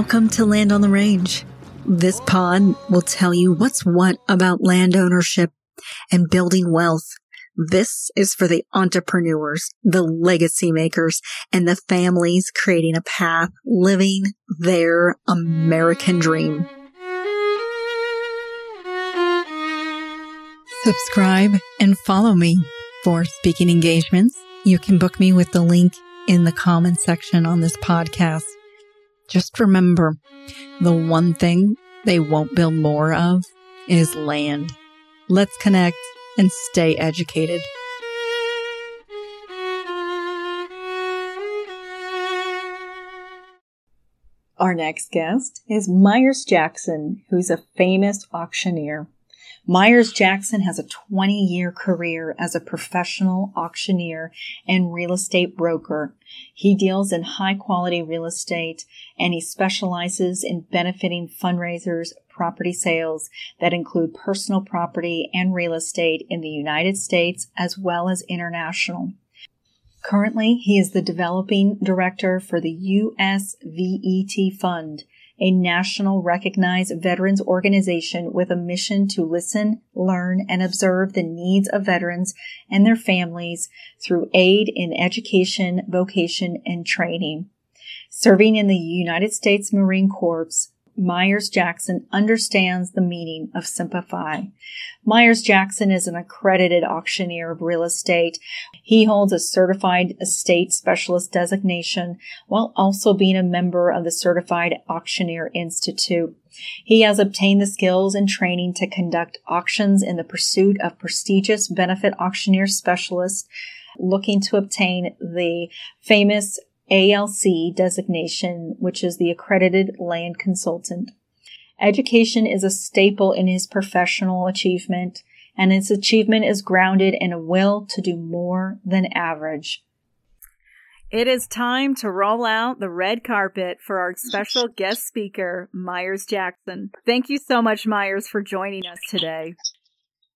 Welcome to Land on the Range. This pod will tell you what's what about land ownership and building wealth. This is for the entrepreneurs, the legacy makers, and the families creating a path living their American dream. Subscribe and follow me for speaking engagements. You can book me with the link in the comment section on this podcast. Just remember the one thing they won't build more of is land. Let's connect and stay educated. Our next guest is Myers Jackson, who's a famous auctioneer. Myers Jackson has a 20 year career as a professional auctioneer and real estate broker. He deals in high quality real estate and he specializes in benefiting fundraisers, property sales that include personal property and real estate in the United States as well as international. Currently, he is the developing director for the USVET Fund, a national recognized veterans organization with a mission to listen, learn, and observe the needs of veterans and their families through aid in education, vocation, and training. Serving in the United States Marine Corps, Myers Jackson understands the meaning of Semper Fi. Myers Jackson is an accredited auctioneer of real estate. He holds a certified estate specialist designation while also being a member of the Certified Auctioneer Institute. He has obtained the skills and training to conduct auctions in the pursuit of prestigious benefit auctioneer specialists looking to obtain the famous ALC designation, which is the accredited land consultant. Education is a staple in his professional achievement, and his achievement is grounded in a will to do more than average. It is time to roll out the red carpet for our special guest speaker, Myers Jackson. Thank you so much, Myers, for joining us today.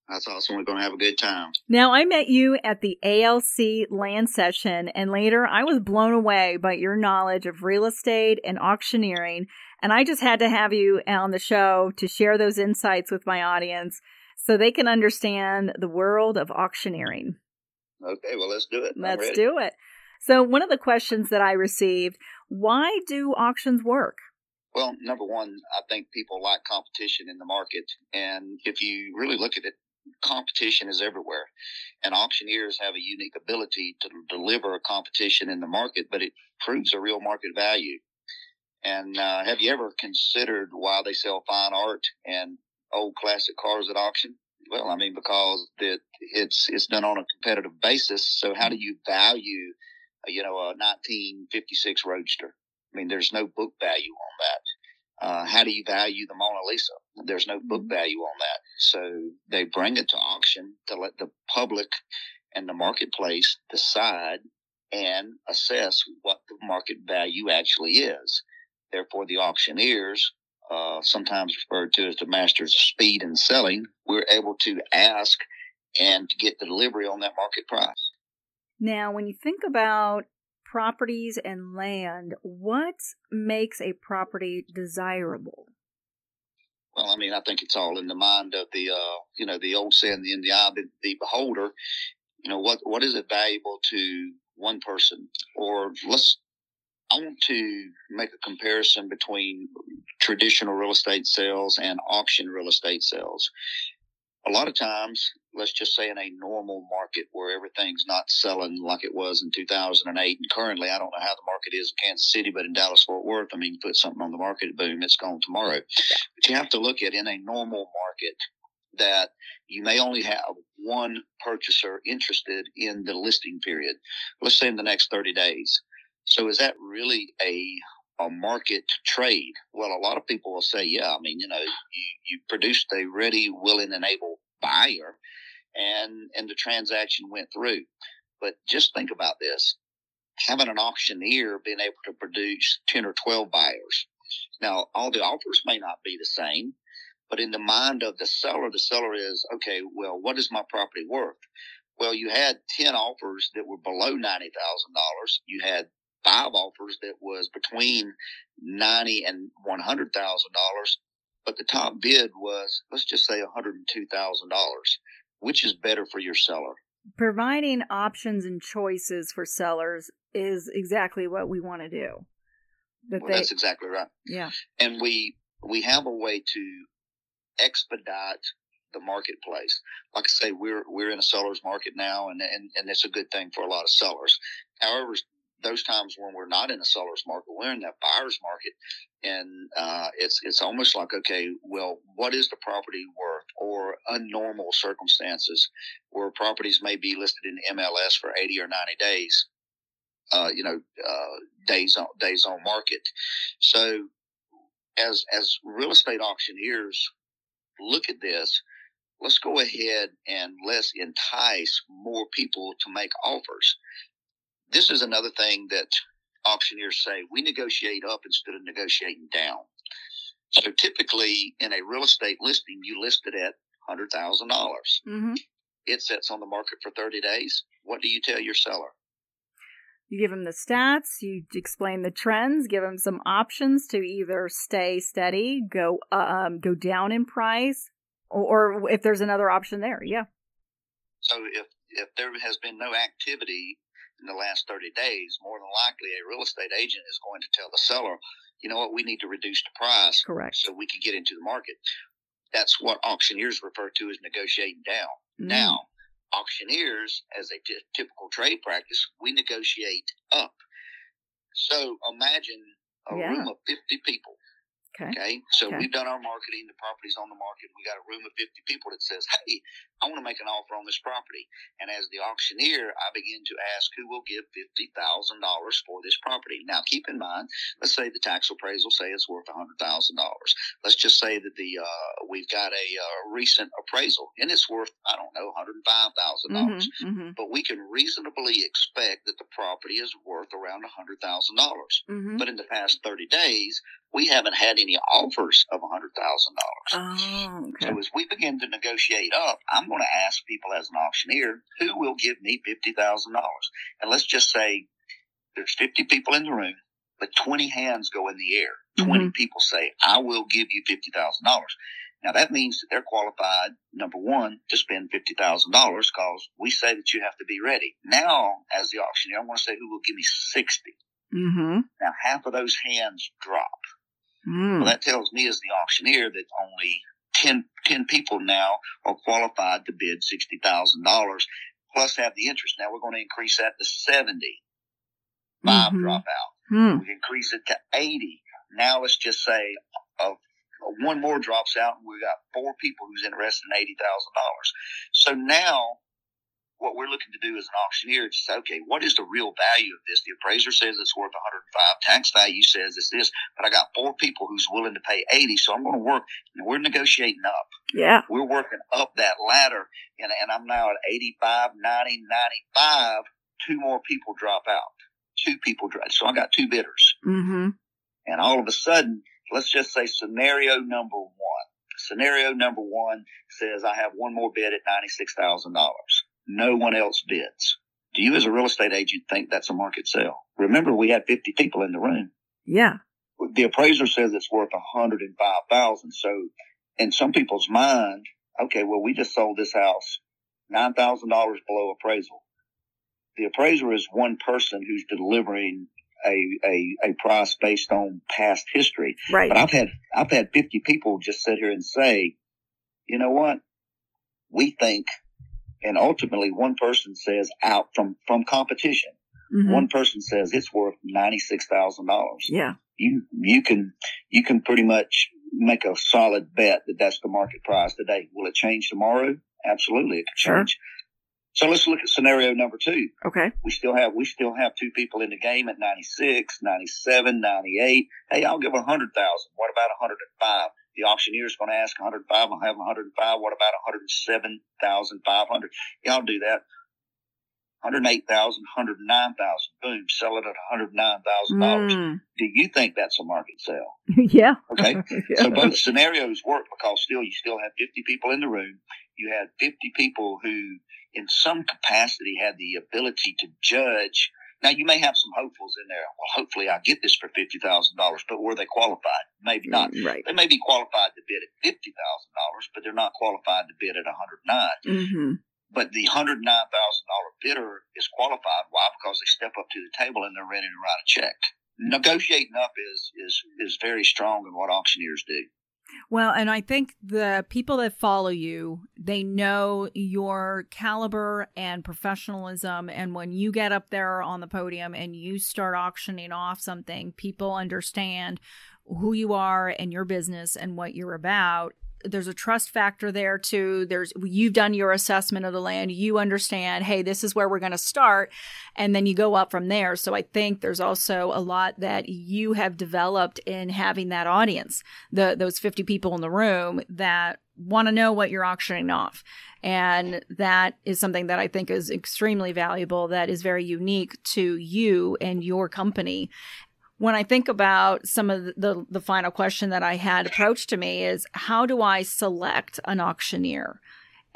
That's awesome. We're going to have a good time. Now, I met you at the ALC land session, and later I was blown away by your knowledge of real estate and auctioneering. And I just had to have you on the show to share those insights with my audience so they can understand the world of auctioneering. Okay, well, let's do it. Let's do it. So, one of the questions that I received why do auctions work? Well, number one, I think people like competition in the market. And if you really look at it, competition is everywhere, and auctioneers have a unique ability to deliver a competition in the market, but it proves a real market value. And uh, have you ever considered why they sell fine art and old classic cars at auction? Well, I mean, because that it's it's done on a competitive basis. So how do you value, you know, a 1956 Roadster? I mean, there's no book value on that uh, how do you value the Mona Lisa? There's no book value on that. So they bring it to auction to let the public and the marketplace decide and assess what the market value actually is. Therefore, the auctioneers, uh, sometimes referred to as the masters of speed and selling, we're able to ask and get the delivery on that market price. Now, when you think about properties and land, what makes a property desirable? Well, I mean, I think it's all in the mind of the, uh, you know, the old saying, in the eye of the, beholder. You know, what what is it valuable to one person? Or let's, I want to make a comparison between traditional real estate sales and auction real estate sales a lot of times, let's just say in a normal market where everything's not selling like it was in 2008. And currently, I don't know how the market is in Kansas City, but in Dallas Fort Worth, I mean, put something on the market, boom, it's gone tomorrow. But you have to look at in a normal market that you may only have one purchaser interested in the listing period. Let's say in the next 30 days. So is that really a a market trade? Well, a lot of people will say, yeah, I mean, you know, you, you produced a ready, willing, and able buyer and, and the transaction went through. But just think about this. Having an auctioneer being able to produce 10 or 12 buyers. Now, all the offers may not be the same, but in the mind of the seller, the seller is, okay, well, what is my property worth? Well, you had 10 offers that were below $90,000. You had five offers that was between ninety and one hundred thousand dollars, but the top bid was let's just say one hundred and two thousand dollars. Which is better for your seller? Providing options and choices for sellers is exactly what we want to do. That well, they, that's exactly right. Yeah, and we we have a way to expedite the marketplace. Like I say, we're we're in a seller's market now, and and and it's a good thing for a lot of sellers. However, those times when we're not in a seller's market, we're in that buyer's market, and uh, it's it's almost like okay, well, what is the property worth, or unnormal circumstances where properties may be listed in MLS for eighty or ninety days, uh, you know, uh, days on days on market. So, as as real estate auctioneers look at this, let's go ahead and let's entice more people to make offers. This is another thing that auctioneers say we negotiate up instead of negotiating down. So typically in a real estate listing, you list it at $100,000. mm-hmm. It sets on the market for 30 days. What do you tell your seller? You give them the stats, you explain the trends, give them some options to either stay steady, go um, go down in price, or, or if there's another option there. Yeah. So if if there has been no activity in the last 30 days, more than likely a real estate agent is going to tell the seller, you know what, we need to reduce the price. Correct. So we can get into the market. That's what auctioneers refer to as negotiating down. Mm. Now, auctioneers, as a t- typical trade practice, we negotiate up. So imagine a yeah. room of 50 people Okay. okay? So okay. we've done our marketing. The property's on the market. We got a room of 50 people that says, Hey, I want to make an offer on this property. And as the auctioneer, I begin to ask who will give $50,000 for this property. Now, keep in mind, let's say the tax appraisal say it's worth $100,000. Let's just say that the, uh, we've got a, uh, recent appraisal and it's worth, I don't know, 105,000. dollars mm-hmm, mm-hmm. But we can reasonably expect that the property is worth around 100,000. dollars mm-hmm. But in the past 30 days, we haven't had any offers of $100,000. Oh, okay. So as we begin to negotiate up, I'm going to ask people as an auctioneer, who will give me $50,000? And let's just say there's 50 people in the room, but 20 hands go in the air. 20 mm-hmm. people say, I will give you $50,000. Now that means that they're qualified, number one, to spend $50,000 because we say that you have to be ready. Now, as the auctioneer, I want to say who will give me 60. Mm-hmm. Now half of those hands drop. Mm. Well, that tells me as the auctioneer that only 10, 10 people now are qualified to bid $60,000 plus have the interest. Now we're going to increase that to 70. 5 mm-hmm. drop out. Mm. We increase it to 80. Now let's just say uh, one more drops out and we got four people who's interested in $80,000. So now what we're looking to do as an auctioneer is say, okay, what is the real value of this? The appraiser says it's worth 105. Tax value says it's this, but I got four people who's willing to pay 80. So I'm going to work and we're negotiating up. Yeah. We're working up that ladder and, and I'm now at 85, 90, 95. Two more people drop out. Two people drop. So I got two bidders. Mm-hmm. And all of a sudden, let's just say scenario number one. Scenario number one says I have one more bid at $96,000 no one else bids. Do you as a real estate agent think that's a market sale? Remember, we had 50 people in the room. Yeah. The appraiser says it's worth 105,000. So in some people's mind, okay, well, we just sold this house $9,000 below appraisal. The appraiser is one person who's delivering a, a, a price based on past history. Right. But I've had, I've had 50 people just sit here and say, you know what? We think and ultimately one person says out from from competition mm-hmm. one person says it's worth $96000 yeah you you can you can pretty much make a solid bet that that's the market price today will it change tomorrow absolutely it could sure. change so let's look at scenario number two. Okay. We still have we still have two people in the game at 96, 97, 98. Hey, I'll give a 100,000. What about a 105? The auctioneer is going to ask 105. I'll have 105. What about 107,500? Yeah, I'll do that. 108,000, 109,000. Boom, sell it at $109,000. Mm. Do you think that's a market sale? yeah. Okay. yeah. So both scenarios work because still you still have 50 people in the room. You had 50 people who in some capacity had the ability to judge Now you may have some hopefuls in there. Well, hopefully I get this for fifty thousand dollars, but were they qualified? Maybe not. Mm, right. They may be qualified to bid at fifty thousand dollars, but they're not qualified to bid at one hundred nine. Mm-hmm. But the hundred nine thousand dollar bidder is qualified. Why? Because they step up to the table and they're ready to write a check. Negotiating up is is is very strong in what auctioneers do. Well, and I think the people that follow you, they know your caliber and professionalism. And when you get up there on the podium and you start auctioning off something, people understand who you are and your business and what you're about there's a trust factor there too. There's you've done your assessment of the land. You understand, hey, this is where we're going to start, and then you go up from there. So I think there's also a lot that you have developed in having that audience, the those 50 people in the room that want to know what you're auctioning off. And that is something that I think is extremely valuable, that is very unique to you and your company when I think about some of the, the, the final question that I had approached to me is how do I select an auctioneer?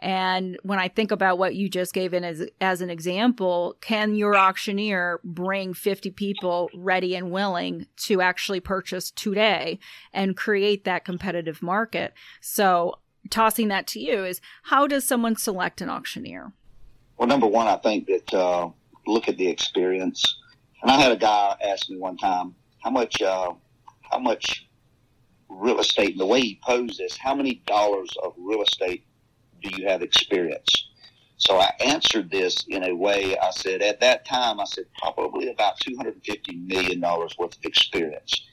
And when I think about what you just gave in as, as an example, can your auctioneer bring 50 people ready and willing to actually purchase today and create that competitive market? So tossing that to you is how does someone select an auctioneer? Well, number one, I think that uh, look at the experience. And I had a guy ask me one time, how much, uh, how much real estate, and the way he posed this, how many dollars of real estate do you have experience? So I answered this in a way, I said, at that time, I said, probably about $250 million worth of experience.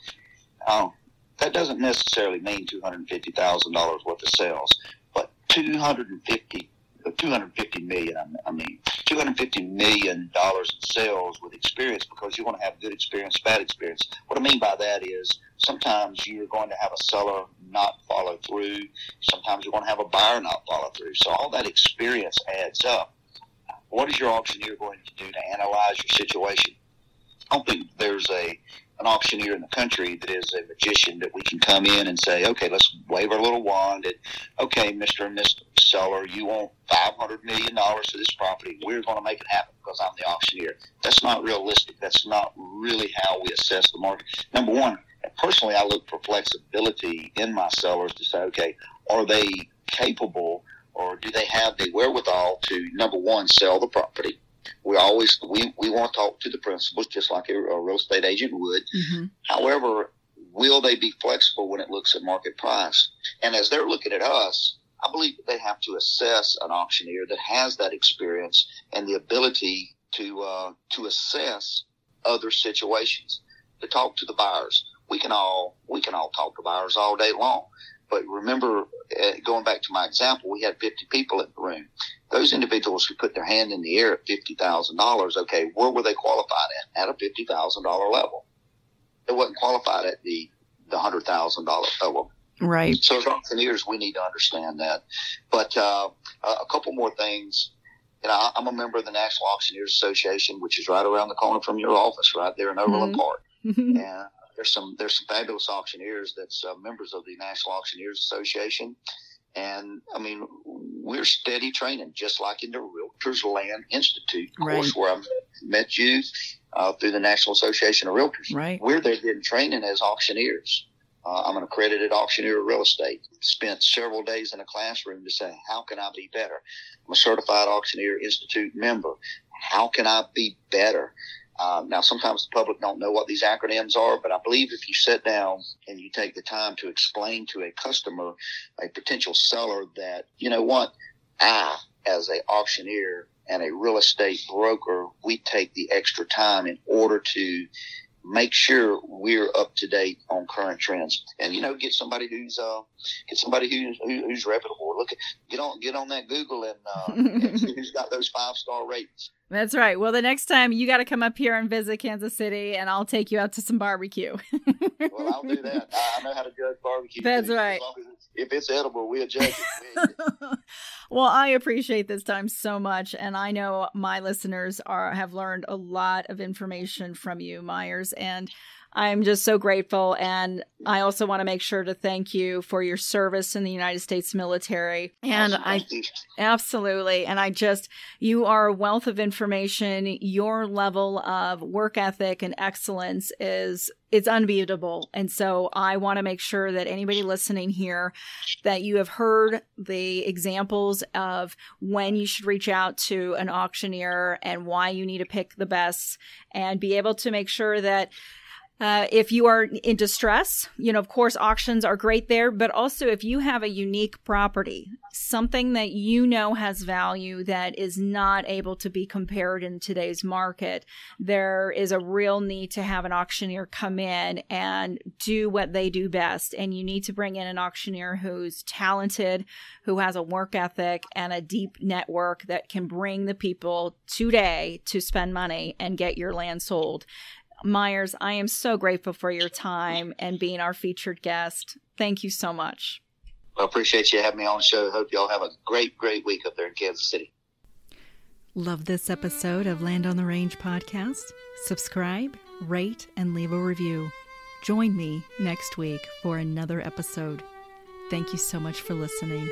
Now, that doesn't necessarily mean $250,000 worth of sales, but 250 250 million. I mean, 250 million dollars in sales with experience because you want to have good experience, bad experience. What I mean by that is sometimes you're going to have a seller not follow through. Sometimes you're going to have a buyer not follow through. So all that experience adds up. What is your auctioneer going to do to analyze your situation? I don't think there's a an auctioneer in the country that is a magician that we can come in and say, okay, let's wave our little wand and, okay, Mr. and Miss Seller, you want $500 million for this property. We're going to make it happen because I'm the auctioneer. That's not realistic. That's not really how we assess the market. Number one, personally, I look for flexibility in my sellers to say, okay, are they capable or do they have the wherewithal to, number one, sell the property? we always we, we want to talk to the principals just like a, a real estate agent would. Mm-hmm. However, will they be flexible when it looks at market price? And as they're looking at us, I believe that they have to assess an auctioneer that has that experience and the ability to uh, to assess other situations, to talk to the buyers. We can all we can all talk to buyers all day long, but remember, uh, going back to my example, we had 50 people in the room. Those individuals who put their hand in the air at $50,000, okay, where were they qualified at? At a $50,000 level. They wasn't qualified at the, the $100,000 level. Right. So as auctioneers, we need to understand that. But uh, a couple more things. You know, I'm a member of the National Auctioneers Association, which is right around the corner from your office, right there in Overland mm-hmm. Park. and there's some there's some fabulous auctioneers that's uh, members of the National Auctioneers Association, and I mean we're steady training, just like in the Realtors Land Institute course right. where I met you uh, through the National Association of Realtors. Right, we're there getting training as auctioneers. Uh, I'm an accredited auctioneer of real estate. Spent several days in a classroom to say, how can I be better? I'm a certified auctioneer institute member. How can I be better? Um, now, sometimes the public don't know what these acronyms are, but I believe if you sit down and you take the time to explain to a customer, a potential seller, that you know what, I, as a auctioneer and a real estate broker, we take the extra time in order to make sure we're up to date on current trends. And you know get somebody who's uh get somebody who's who's reputable. Look at get on get on that google and uh who's got those five star ratings that's right. Well, the next time you got to come up here and visit Kansas City, and I'll take you out to some barbecue. well, I'll do that. I know how to judge barbecue. That's right. As as it's, if it's edible, we'll judge it. Well, I appreciate this time so much, and I know my listeners are have learned a lot of information from you, Myers, and I'm just so grateful. And I also want to make sure to thank you for your service in the United States military. And I absolutely, and I just, you are a wealth of information. Your level of work ethic and excellence is it's unbeatable. And so I want to make sure that anybody listening here that you have heard the examples of when you should reach out to an auctioneer and why you need to pick the best and be able to make sure that uh, if you are in distress, you know, of course, auctions are great there, but also if you have a unique property, something that you know has value that is not able to be compared in today's market, there is a real need to have an auctioneer come in and do what they do best. And you need to bring in an auctioneer who's talented, who has a work ethic and a deep network that can bring the people today to spend money and get your land sold. Myers, I am so grateful for your time and being our featured guest. Thank you so much. Well, appreciate you having me on the show. Hope y'all have a great, great week up there in Kansas City. Love this episode of Land on the Range podcast? Subscribe, rate, and leave a review. Join me next week for another episode. Thank you so much for listening.